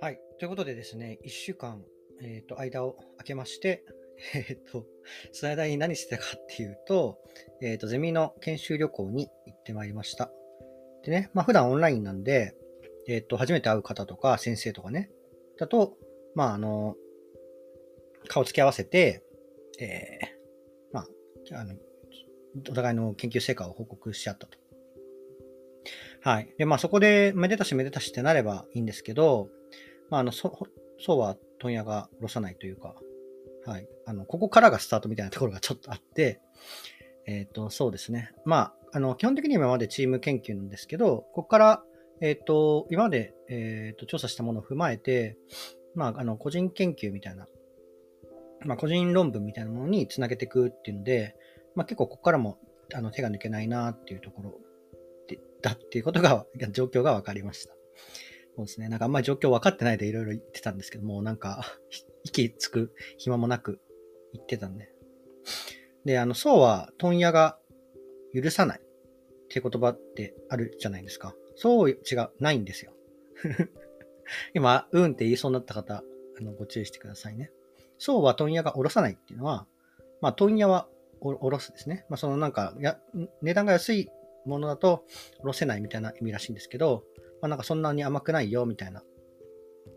はい。ということでですね、1週間、えっ、と、間を空けまして、えっ、と、その間に何してたかっていうと、えっ、と、ゼミの研修旅行に行ってまいりました。でね、まあ普段オンラインなんで、えっ、と、初めて会う方とか先生とかね、だと、まああの、顔つき合わせて、えー、まあ、あの、お互いの研究成果を報告し合ったと。はい。で、まあそこで、めでたしめでたしってなればいいんですけど、まああの、そ、そうは問屋が下ろさないというか、はい。あの、ここからがスタートみたいなところがちょっとあって、えっ、と、そうですね。まあ、あの、基本的に今までチーム研究なんですけど、ここから、えっ、と、今まで、えっ、と、調査したものを踏まえて、まあ、あの、個人研究みたいな、まあ、個人論文みたいなものにつなげていくっていうので、まあ、結構ここからも、あの、手が抜けないなっていうところでだっていうことが、状況が分かりました。そうですね。なんかあんまり状況分かってないでいろいろ言ってたんですけども、なんか、息つく暇もなく言ってたんで。で、あの、そうは問屋が許さないって言葉ってあるじゃないですか。そう違う、ないんですよ。今、うんって言いそうになった方、あの、ご注意してくださいね。そうは問屋が下ろさないっていうのは、まあ、問屋はおろすですね。まあ、そのなんか、や、値段が安いものだと下ろせないみたいな意味らしいんですけど、まあ、なんかそんなに甘くないよみたいな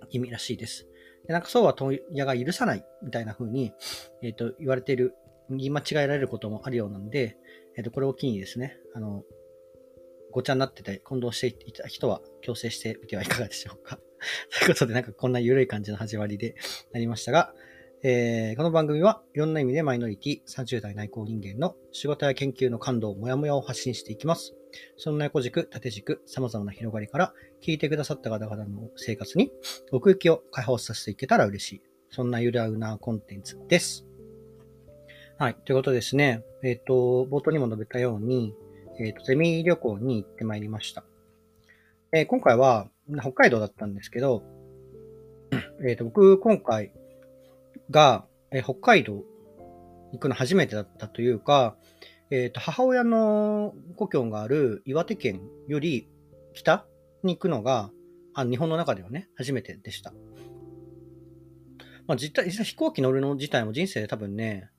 意味らしいです。でなんかそうは問屋が許さないみたいな風に、えっ、と、言われている、言い間違えられることもあるようなんで、えっ、と、これを機にですね、あの、ごちゃになってて混同していた人は強制してみてはいかがでしょうか。ということで、なんかこんな緩い感じの始まりでなりましたが、えーこの番組はいろんな意味でマイノリティ30代内向人間の仕事や研究の感動、もやもやを発信していきます。そんな横軸、縦軸、様々な広がりから聞いてくださった方々の生活に奥行きを解放させていけたら嬉しい。そんなゆらうなコンテンツです。はい。ということですね。えっ、と、冒頭にも述べたように、えっ、と、ゼミ旅行に行ってまいりました。えー今回は北海道だったんですけど、えっ、と、僕、今回が、えー北海道行くの初めてだったというか、えっ、と、母親の故郷がある岩手県より北に行くのが、あ日本の中ではね、初めてでした。まあ、実際、実際飛行機乗るの自体も人生で多分ね、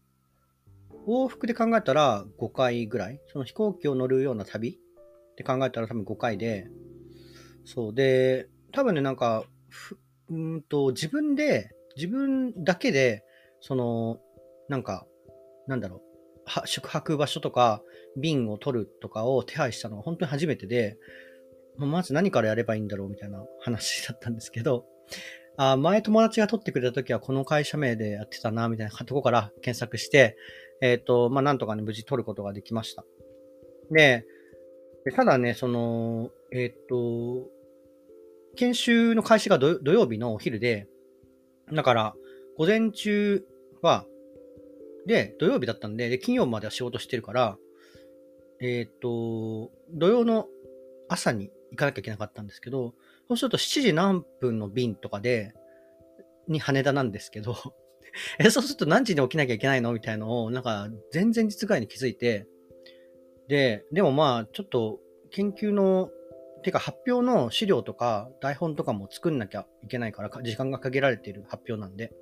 往復で考えたら5回ぐらい。その飛行機を乗るような旅って考えたら多分5回で、そうで、多分ね、なんか、ふうんと、自分で、自分だけで、その、なんか、なんだろう、は宿泊場所とか、便を取るとかを手配したのが本当に初めてで、まず何からやればいいんだろうみたいな話だったんですけど、あ前友達が取ってくれた時はこの会社名でやってたな、みたいなとこから検索して、えっ、と、まあ、なんとかね、無事取ることができました。で、ただね、その、えっ、と、研修の開始が土曜日のお昼で、だから、午前中は、で、土曜日だったんで、で金曜までは仕事してるから、えっ、と、土曜の朝に行かなきゃいけなかったんですけど、そうすると7時何分の便とかで、に羽田なんですけど、え、そうすると何時に起きなきゃいけないのみたいのを、なんか、全然実ぐらいに気づいて、で、でもまあ、ちょっと、研究の、てか発表の資料とか台本とかも作んなきゃいけないから、時間が限られている発表なんで。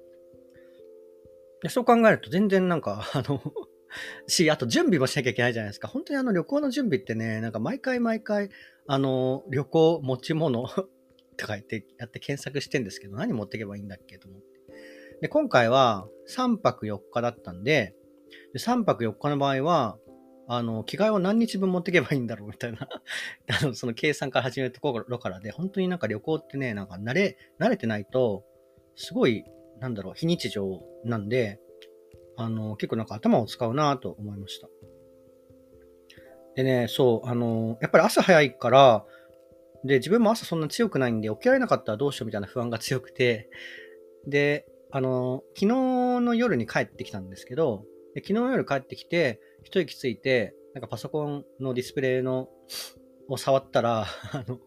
でそう考えると全然なんか、あの、し、あと準備もしなきゃいけないじゃないですか。本当にあの旅行の準備ってね、なんか毎回毎回、あの、旅行持ち物 とか言って、やって検索してんですけど、何持っていけばいいんだっけと思って。で、今回は3泊4日だったんで、で3泊4日の場合は、あの、着替えを何日分持っていけばいいんだろうみたいな、あの、その計算から始めるところからで、本当になんか旅行ってね、なんか慣れ、慣れてないと、すごい、なんだろう、非日常なんで、あの、結構なんか頭を使うなと思いました。でね、そう、あの、やっぱり朝早いから、で、自分も朝そんな強くないんで、起きられなかったらどうしようみたいな不安が強くて、で、あの、昨日の夜に帰ってきたんですけど、で昨日の夜帰ってきて、一息ついて、なんかパソコンのディスプレイの、を触ったら、あの、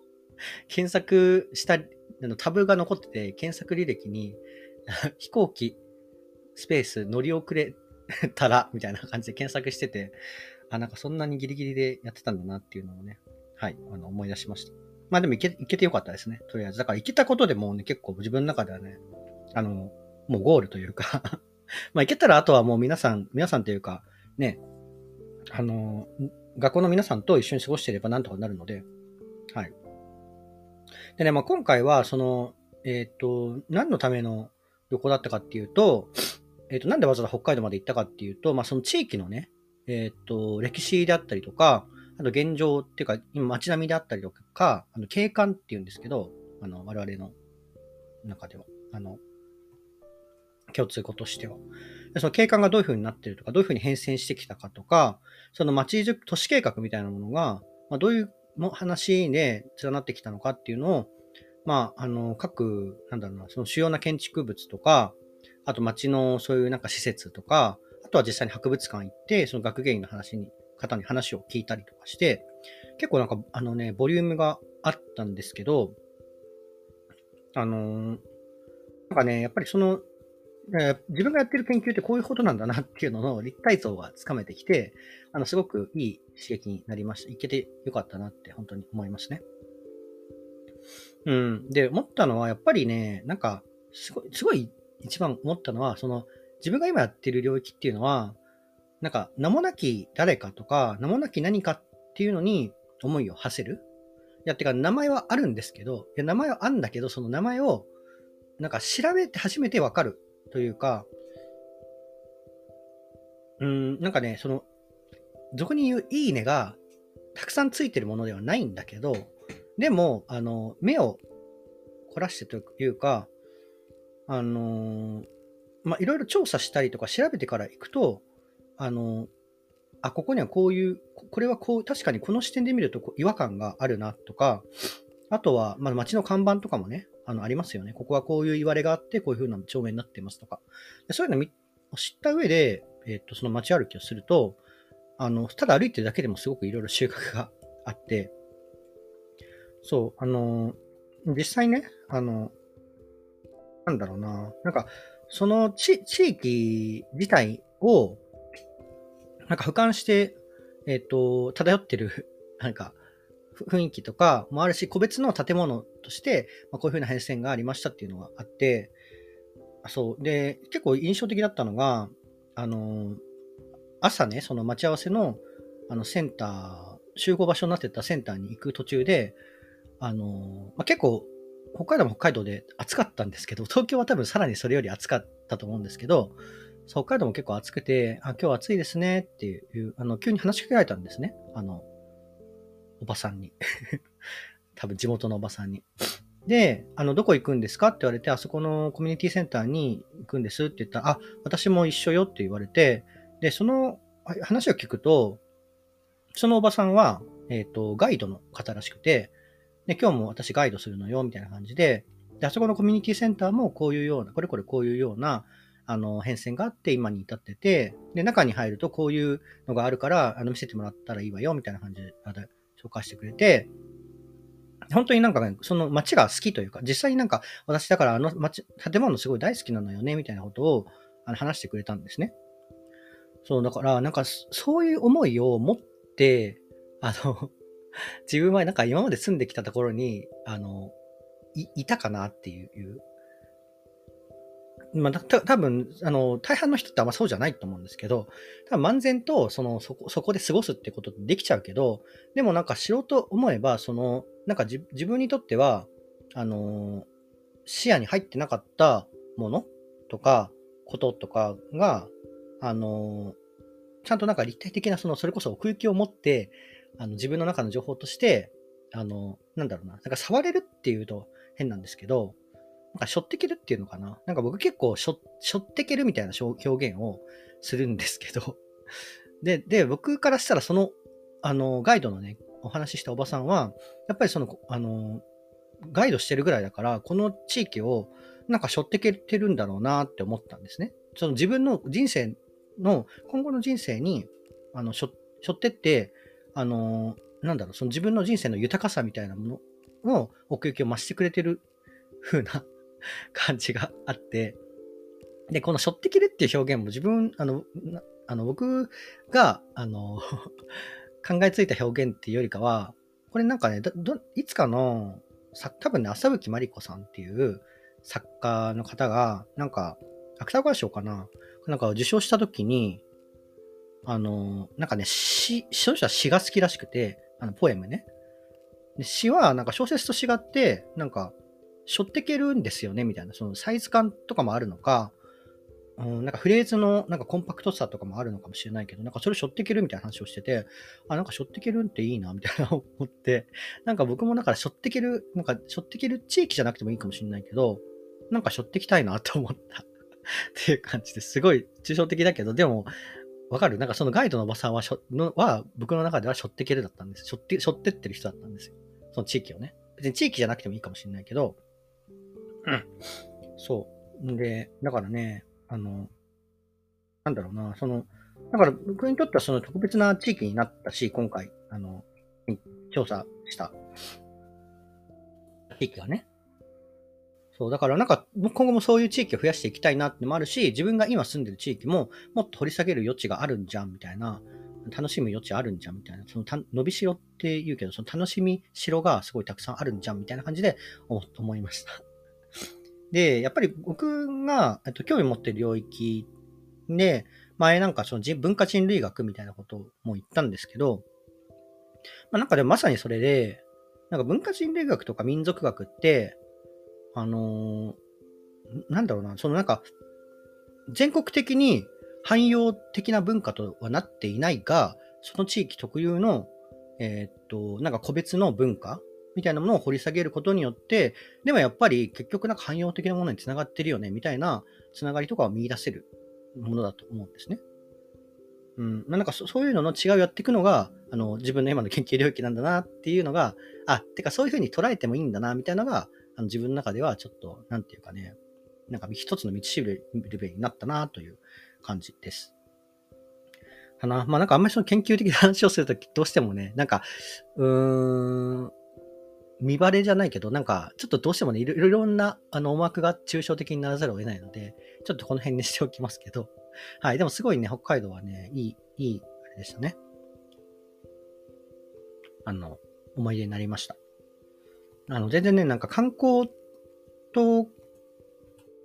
検索した、あのタブが残ってて、検索履歴に、飛行機、スペース、乗り遅れたら、みたいな感じで検索してて、あ、なんかそんなにギリギリでやってたんだなっていうのをね、はい、あの、思い出しました。まあでも行け、行けてよかったですね。とりあえず。だから行けたことでもね、結構自分の中ではね、あの、もうゴールというか まあ行けたらあとはもう皆さん、皆さんというか、ね、あの、学校の皆さんと一緒に過ごしていればなんとかなるので、はい。でね、まあ今回は、その、えっ、ー、と、何のための旅行だったかっていうと、えっ、ー、と、なんでわざわざ北海道まで行ったかっていうと、まあその地域のね、えっ、ー、と、歴史であったりとか、あと現状っていうか、今街並みであったりとか、あの景観っていうんですけど、あの、我々の中では、あの、共通語としては。その景観がどういう風になってるとか、どういう風に変遷してきたかとか、その街づく都市計画みたいなものが、まあ、どういう話で連なってきたのかっていうのを、まあ、あの、各、なんだろうな、その主要な建築物とか、あと街のそういうなんか施設とか、あとは実際に博物館行って、その学芸員の話に、方に話を聞いたりとかして、結構なんか、あのね、ボリュームがあったんですけど、あのー、なんかね、やっぱりその、自分がやってる研究ってこういうことなんだなっていうのの立体像がつかめてきて、あの、すごくいい刺激になりました。いけてよかったなって本当に思いますね。うん。で、思ったのは、やっぱりね、なんか、すごい、すごい一番思ったのは、その、自分が今やってる領域っていうのは、なんか、名もなき誰かとか、名もなき何かっていうのに思いを馳せる。いや、てか、名前はあるんですけど、いや、名前はあるんだけど、その名前を、なんか調べて初めてわかるというか、うん、なんかね、その、俗に言ういいねがたくさんついてるものではないんだけど、でも、あの、目を凝らしてというか、あのまあ、いろいろ調査したりとか調べてから行くと、あのあ、ここにはこういう、これはこう、確かにこの視点で見ると違和感があるなとか、あとは、まあ、街の看板とかもね、あの、ありますよね。ここはこういう言われがあって、こういう風な帳面になってますとか。でそういうのを知った上で、えっ、と、その街歩きをすると、あの、ただ歩いてるだけでもすごくいろいろ収穫があって、そう、あの、実際ね、あの、なんだろうな、なんか、その地地域自体を、なんか俯瞰して、えっ、ー、と、漂ってる、なんか、雰囲気とかもあるし、個別の建物として、まあ、こういう風な変遷がありましたっていうのがあって、そう。で、結構印象的だったのが、あの、朝ね、その待ち合わせの、あの、センター、集合場所になってたセンターに行く途中で、あの、まあ、結構、北海道も北海道で暑かったんですけど、東京は多分さらにそれより暑かったと思うんですけど、北海道も結構暑くて、あ、今日暑いですねっていう、あの、急に話しかけられたんですね。あの、おばさんに。多分地元のおばさんに。で、あの、どこ行くんですか？って言われて、あそこのコミュニティセンターに行くんですって言ったら、あ、私も一緒よって言われて、で、その話を聞くと、そのおばさんは、えっ、ー、と、ガイドの方らしくて、で、今日も私ガイドするのよ、みたいな感じで、で、あそこのコミュニティセンターもこういうような、これこれこういうような、あの、変遷があって今に至ってて、で、中に入るとこういうのがあるから、あの、見せてもらったらいいわよ、みたいな感じで紹介してくれて、本当になんかね、その街が好きというか、実際になんか私だからあの街、建物すごい大好きなのよね、みたいなことをあの話してくれたんですね。そう、だからなんかそういう思いを持って、あの、自分はなんか今まで住んできたところに、あの、いいたかなっていう、まあ、た多分あの、大半の人ってあんまそうじゃないと思うんですけど、多分漫然とそのそこそこで過ごすってことできちゃうけど、でもなんかしようと思えば、その、なんか自分にとっては、あの視野に入ってなかったものとか、こととかが、あのちゃんとなんか立体的な、その、それこそ奥行きを持って、あの、自分の中の情報として、あの、なんだろうな、なんか触れるっていうと変なんですけど、なんか、しょってけるっていうのかな。なんか僕結構しょ、しょってけるみたいな表現をするんですけど、で、で、僕からしたらその、あの、ガイドのね、お話ししたおばさんは、やっぱりその、あの、ガイドしてるぐらいだから、この地域をなんか背負ってけてるんだろうなって思ったんですね。その自分の人生の、今後の人生に、あの、しょ、しょってって、あの、なんだろう、その自分の人生の豊かさみたいなものの奥行きを増してくれてる風な 感じがあって、で、この背負ってきるっていう表現も自分、あの、あの僕が、あの考えついた表現っていうよりかは、これなんかね、いつかの、多分ね、浅吹まりこさんっていう作家の方が、なんか、芥川賞かななんか受賞した時に、あの、なんかね、詩、その人は詩が好きらしくて、あの、ポエムね。で詩は、なんか小説と違って、なんか、しょってけるんですよね、みたいな。そのサイズ感とかもあるのか、うん、なんかフレーズのなんかコンパクトさとかもあるのかもしれないけど、なんかそれしょってけるみたいな話をしてて、あ、なんかしょってけるっていいな、みたいな 思って、なんか僕もだからしょってける、なんかしょってける地域じゃなくてもいいかもしれないけど、なんかしょってきたいなと思った っていう感じですごい抽象的だけど、でも、わかる？なんかそのガイドのおばさんはしょのは、僕の中ではしょってけるだったんです。しょって、しょってってる人だったんですよ。その地域をね。別に地域じゃなくてもいいかもしれないけど、うん。そう。で、だからね、あの、なんだろうな、その、だから僕にとってはその特別な地域になったし、今回、あの、調査した地域がね。そう、だからなんか今後もそういう地域を増やしていきたいなってのもあるし、自分が今住んでる地域ももっと掘り下げる余地があるんじゃんみたいな、楽しむ余地あるんじゃんみたいな、その伸びしろって言うけど、その楽しみしろがすごいたくさんあるんじゃんみたいな感じで思いました。で、やっぱり僕がえっと興味持ってる領域で、前なんかその文化人類学みたいなことも言ったんですけど、まあ、なんかでもまさにそれで、なんか文化人類学とか民族学って、あのー、なんだろうな、そのなんか、全国的に汎用的な文化とはなっていないが、その地域特有の、えー、っと、なんか個別の文化みたいなものを掘り下げることによって、でもやっぱり結局なんか汎用的なものにつながってるよね、みたいなつながりとかを見出せるものだと思うんですね。うん。なんかそういうのの違いをやっていくのが、あの、自分の今の研究領域なんだなっていうのが、あ、てかそういうふうに捉えてもいいんだな、みたいなのが、あの自分の中ではちょっと、なんていうかね、なんか一つの道しるべになったなという感じです。かな。まあなんかあんまりその研究的な話をするときどうしてもね、なんか、うーん、見バレじゃないけど、なんか、ちょっとどうしてもね、いろいろな、あの、思惑が抽象的にならざるを得ないので、ちょっとこの辺にしておきますけど、はい。でもすごいね、北海道はね、いい、いい、あれでしたね。あの、思い出になりました。あの、全然ね、なんか観光と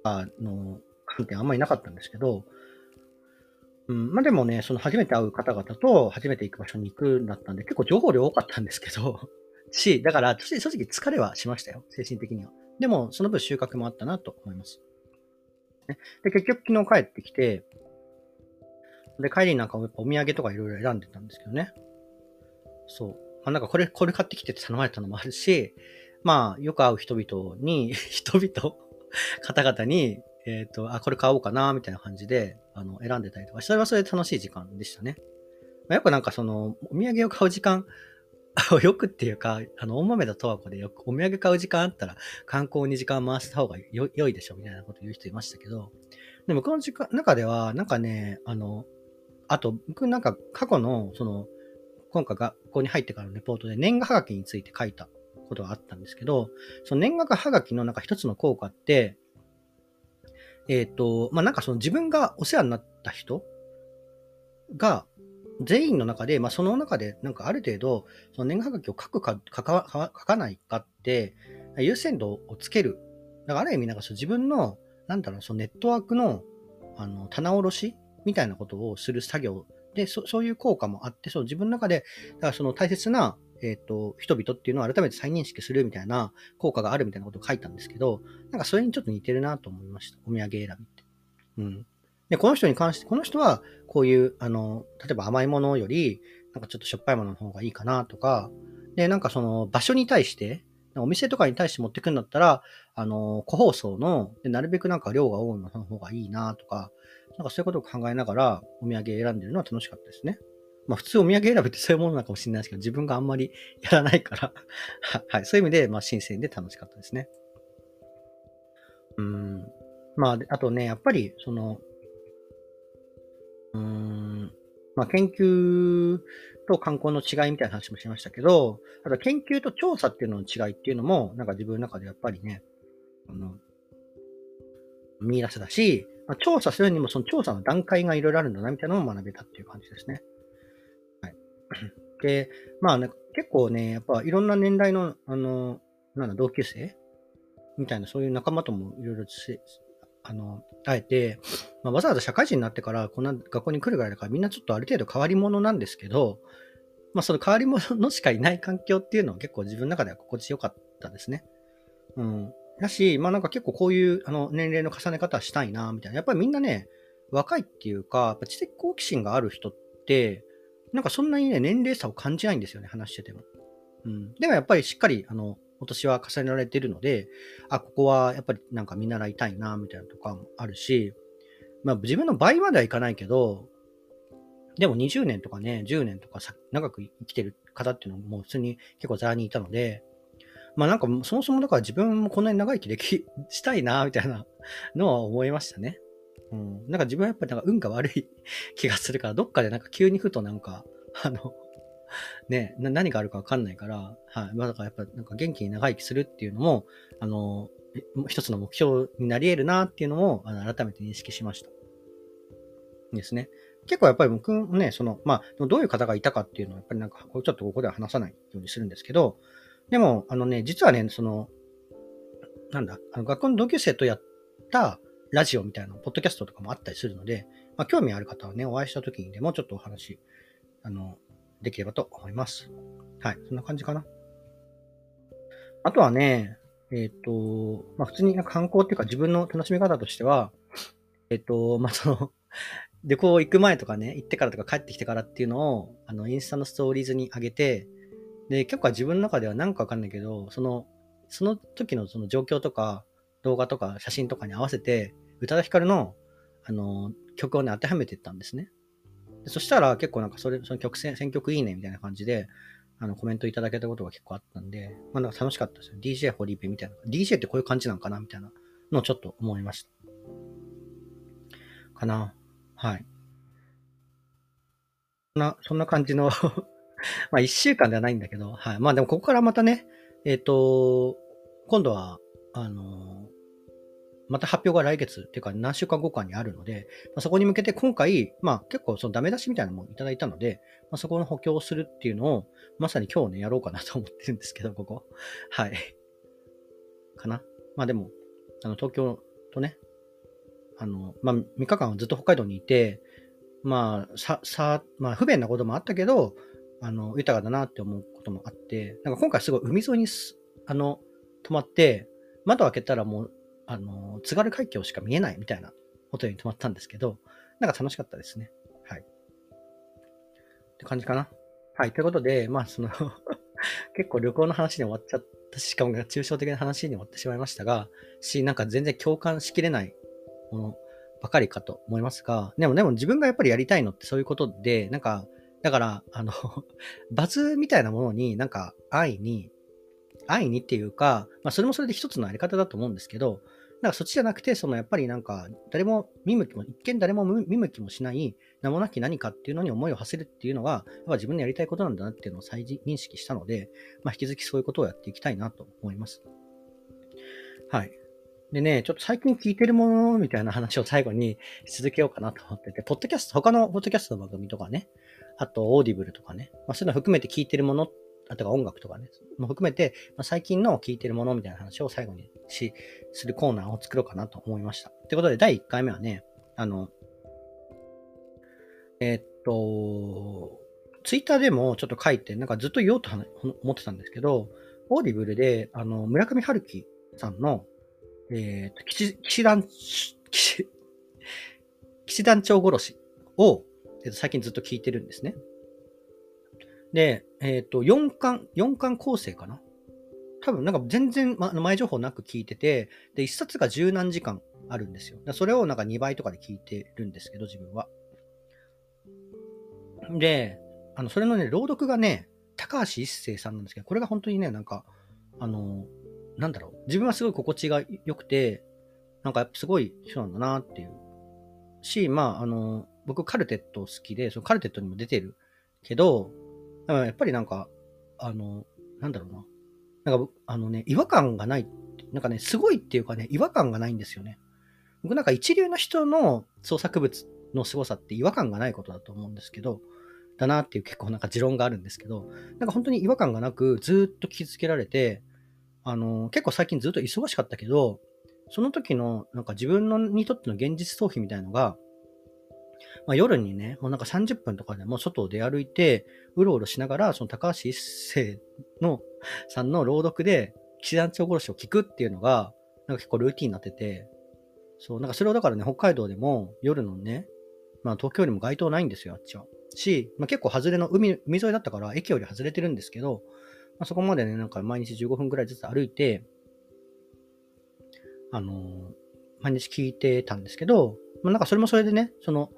かの関係あんまりなかったんですけど、うん、まあでもね、その初めて会う方々と初めて行く場所に行くんだったんで、結構情報量多かったんですけど、し、だから、正直疲れはしましたよ。精神的には。でも、その分収穫もあったなと思います。ねで、結局昨日帰ってきて、で、帰りになんかお土産とかいろいろ選んでたんですけどね。そう。まあ、なんかこれ、これ買ってきてって頼まれたのもあるし、まあ、よく会う人々に、人々方々に、えっ、ー、と、あ、これ買おうかな、みたいな感じで、あの、選んでたりとか、それはそれで楽しい時間でしたね。まあ、よくなんかその、お土産を買う時間、よくっていうか、あの、大豆田十和子でよくお土産買う時間あったら観光に時間回した方がよ良いでしょみたいなこと言う人いましたけど、でもこの時間、中では、なんかね、あの、あと、僕なんか過去の、その、今回学校に入ってからのレポートで年賀はがきについて書いたことがあったんですけど、その年賀はがきのなんか一つの効果って、えっ、ー、と、まあ、なんかその自分がお世話になった人が、全員の中で、まあ、その中で、なんかある程度、その年賀はがきを書くか、書か書かないかって、優先度をつける。だからある意味、なんかその自分の、なんだろう、そのネットワークの、あの、棚卸しみたいなことをする作業で、そそういう効果もあって、そう、自分の中で、だからその大切な、えっ、ー、と、人々っていうのを改めて再認識するみたいな効果があるみたいなことを書いたんですけど、なんかそれにちょっと似てるなと思いました。お土産選びって。うん。で、この人に関して、この人は、こういう、あの、例えば甘いものより、なんかちょっとしょっぱいものの方がいいかなとか、で、なんかその場所に対して、お店とかに対して持ってくんだったら、あの、個包装の、なるべくなんか量が多いものの方がいいなとか、なんかそういうことを考えながらお土産選んでるのは楽しかったですね。まあ普通お土産選ぶってそういうものなのかもしれないですけど、自分があんまりやらないから はい、そういう意味で、まあ新鮮で楽しかったですね。うん。まあ、あとね、やっぱり、その、うん、まあ、研究と観光の違いみたいな話もしましたけど、あと研究と調査っていうのの違いっていうのも、なんか自分の中でやっぱりね、あの、見出せだし、まあ、調査するにもその調査の段階がいろいろあるんだなみたいなのも学べたっていう感じですね。はい。で、まあね、結構ね、やっぱいろんな年代の、あの、なんだ、同級生みたいな、そういう仲間ともいろいろあの、あえて、まあ、わざわざ社会人になってからこんな学校に来るぐらいだからみんなちょっとある程度変わり者なんですけど、まあその変わり者しかいない環境っていうのは結構自分の中では心地よかったですね。うん。だし、まあなんか結構こういうあの年齢の重ね方したいな、みたいな。やっぱりみんなね、若いっていうか、やっぱ知的好奇心がある人って、なんかそんなにね、年齢差を感じないんですよね、話してても。うん。でもやっぱりしっかり、あの、お年は重ねられてるので、あ、ここはやっぱりなんか見習いたいな、みたいなとかもあるし、まあ自分の倍まではいかないけど、でも20年とかね、10年とか長く生きてる方っていうのももう普通に結構ザラにいたので、まあなんかそもそもだから自分もこんなに長生きでき、したいな、みたいなのは思いましたね。うん。なんか自分はやっぱりなんか運が悪い気がするから、どっかでなんか急にふとなんか、あの、ね、何があるかわかんないから、はい。まあだからやっぱなんか元気に長生きするっていうのも、あの、一つの目標になり得るなっていうのをあの改めて認識しました。ですね。結構やっぱり僕もね、その、まあ、どういう方がいたかっていうのは、やっぱりなんか、ちょっとここでは話さないようにするんですけど、でも、あのね、実はね、その、なんだ、あの学校の同級生とやったラジオみたいな、ポッドキャストとかもあったりするので、まあ、興味ある方はね、お会いした時にでもちょっとお話、あの、できればと思います。はい、そんな感じかな。あとはね、えっ、ー、と、まあ、普通に観光っていうか自分の楽しみ方としては、えっ、ー、と、まあ、その、旅行行く前とかね、行ってからとか帰ってきてからっていうのを、あの、インスタのストーリーズに上げて、で、結構自分の中ではなんかわかんないけど、その、その時のその状況とか、動画とか写真とかに合わせて、宇多田ヒカルの、あの、曲をね、当てはめていったんですね。そしたら結構なんかそれ、その曲選、選曲いいねみたいな感じで、あの、コメントいただけたことが結構あったんで、まあなんか楽しかったですよ。DJ ホリーペみたいな。DJ ってこういう感じなんかなみたいなのをちょっと思いました。かな。はい。そんな、そんな感じの まあ、一週間ではないんだけど、はい。まあでもここからまたね、えっ、ー、と、今度は、あのまた発表が来月っていうか何週間後かにあるので、まあ、そこに向けて今回、まあ結構そのダメ出しみたいなのもいただいたので、まあ、そこの補強をするっていうのを、まさに今日ね、やろうかなと思ってるんですけど、ここ。はい。かな。まあでも、あの、東京とね、あの、まあ3日間はずっと北海道にいて、まあ、さ、さ、まあ不便なこともあったけど、あの、豊かだなって思うこともあって、なんか今回すごい海沿いにあの、泊まって、窓開けたらもう、あの、津軽海峡しか見えないみたいなホテルに泊まったんですけど、なんか楽しかったですね。はい。って感じかな。はい。ということで、まあ、その 結構旅行の話に終わっちゃったし、しかも抽象的な話に終わってしまいましたが、し、なんか全然共感しきれないものばかりかと思いますが、でもでも自分がやっぱりやりたいのってそういうことで、なんか、だから、あの バズみたいなものになんか愛に、愛にっていうか、まあそれもそれで一つのやり方だと思うんですけど、なんかそっちじゃなくて、そのやっぱりなんか、誰も見向きも、一見誰も見向きもしない、名もなき何かっていうのに思いを馳せるっていうのが、やっぱ自分のやりたいことなんだなっていうのを再認識したので、まあ引き続きそういうことをやっていきたいなと思います。はい。でね、ちょっと最近聞いてるものみたいな話を最後に続けようかなと思ってて、ポッドキャスト、他のポッドキャストの番組とかね、あとオーディブルとかね、まあ、そういうの含めて聞いてるものっ、あとか音楽とかね、も含めて、まあ、最近の聞いてるものみたいな話を最後にし、するコーナーを作ろうかなと思いました。ということで、第1回目はね、あの、えー、っと、ツイッターでもちょっと書いて、なんかずっと言おうと思ってたんですけど、オーディブルで、あの、村上春樹さんの、えっ、と、騎士、団、騎士、騎士団長殺しを、えー、と最近ずっと聞いてるんですね。で、えっ、ー、と、4巻、4巻構成かな？多分なんか全然、ま、前情報なく聞いてて、で、1冊が十何時間あるんですよ。それをなんか2倍とかで聞いてるんですけど、自分は。で、あの、それのね、朗読がね、高橋一生さんなんですけど、これが本当にね、なんか、あの、なんだろう、自分はすごい心地が良くて、なんかやっぱすごい人なんだなっていう。し、まあ、あの、僕カルテット好きで、そのカルテットにも出てるけど、やっぱりなんか、あの、なんだろうな。なんか、あのね、違和感がない。なんかね、すごいっていうかね、違和感がないんですよね。僕なんか一流の人の創作物の凄さって違和感がないことだと思うんですけど、だなっていう結構なんか持論があるんですけど、なんか本当に違和感がなくずっと聞き続けられて、あの、結構最近ずっと忙しかったけど、その時のなんか自分のにとっての現実逃避みたいのが、まあ、夜にね、もうなんか30分とかでも外を出歩いて、うろうろしながら、その高橋一生の、さんの朗読で、騎士団長殺しを聞くっていうのが、なんか結構ルーティンになってて、そう、なんかそれをだからね、北海道でも夜のね、まあ東京よりも街灯ないんですよ、あっちは。し、まあ、結構外れの海、海沿いだったから駅より外れてるんですけど、まあ、そこまでね、なんか毎日15分くらいずつ歩いて、あのー、毎日聞いてたんですけど、まあ、なんかそれもそれでね、その、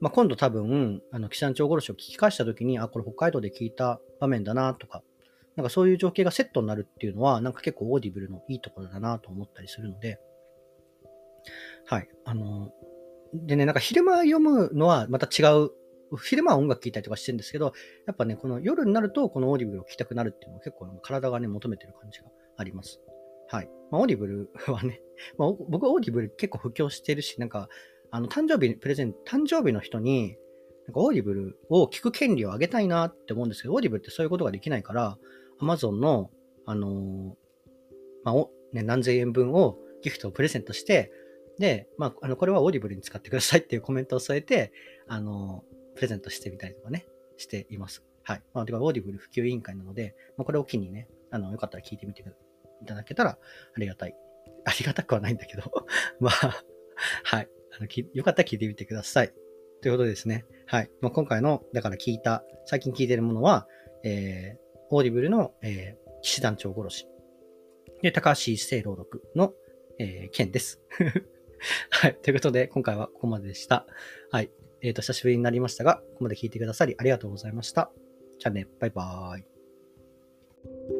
まあ、今度多分、あの、騎士団長殺しを聞き返したときに、あ、これ北海道で聞いた場面だなとか、なんかそういう情景がセットになるっていうのは、なんか結構オーディブルのいいところだなと思ったりするので、はい。あの、でね、なんか昼間読むのはまた違う、昼間は音楽聴いたりとかしてるんですけど、やっぱね、この夜になるとこのオーディブルを聴きたくなるっていうのは結構体がね、求めてる感じがあります。はい。まあ、オーディブルはね、まあ、僕はオーディブル結構布教してるし、なんか、あの、誕生日プレゼント、誕生日の人に、なんかオーディブルを聞く権利をあげたいなって思うんですけど、オーディブルってそういうことができないから、アマゾンの、あの、まあ、お、ね、何千円分をギフトをプレゼントして、で、まあ、あの、これはオーディブルに使ってくださいっていうコメントを添えて、あの、プレゼントしてみたりとかね、しています。はい。まあ、てか、オーディブル普及委員会なので、まあ、これを機にね、あの、よかったら聞いてみていただけたらありがたい。ありがたくはないんだけど まあ、はい。あのよかったら聞いてみてください。ということですね。はい。まあ、今回の、だから聞いた、最近聞いてるものは、えー、オーディブルの、えー、騎士団長殺し。で、高橋一生朗読の、えー、件です。はい。ということで、今回はここまででした。はい。えっ、ー、と、久しぶりになりましたが、ここまで聞いてくださりありがとうございました。じゃあね、バイバーイ。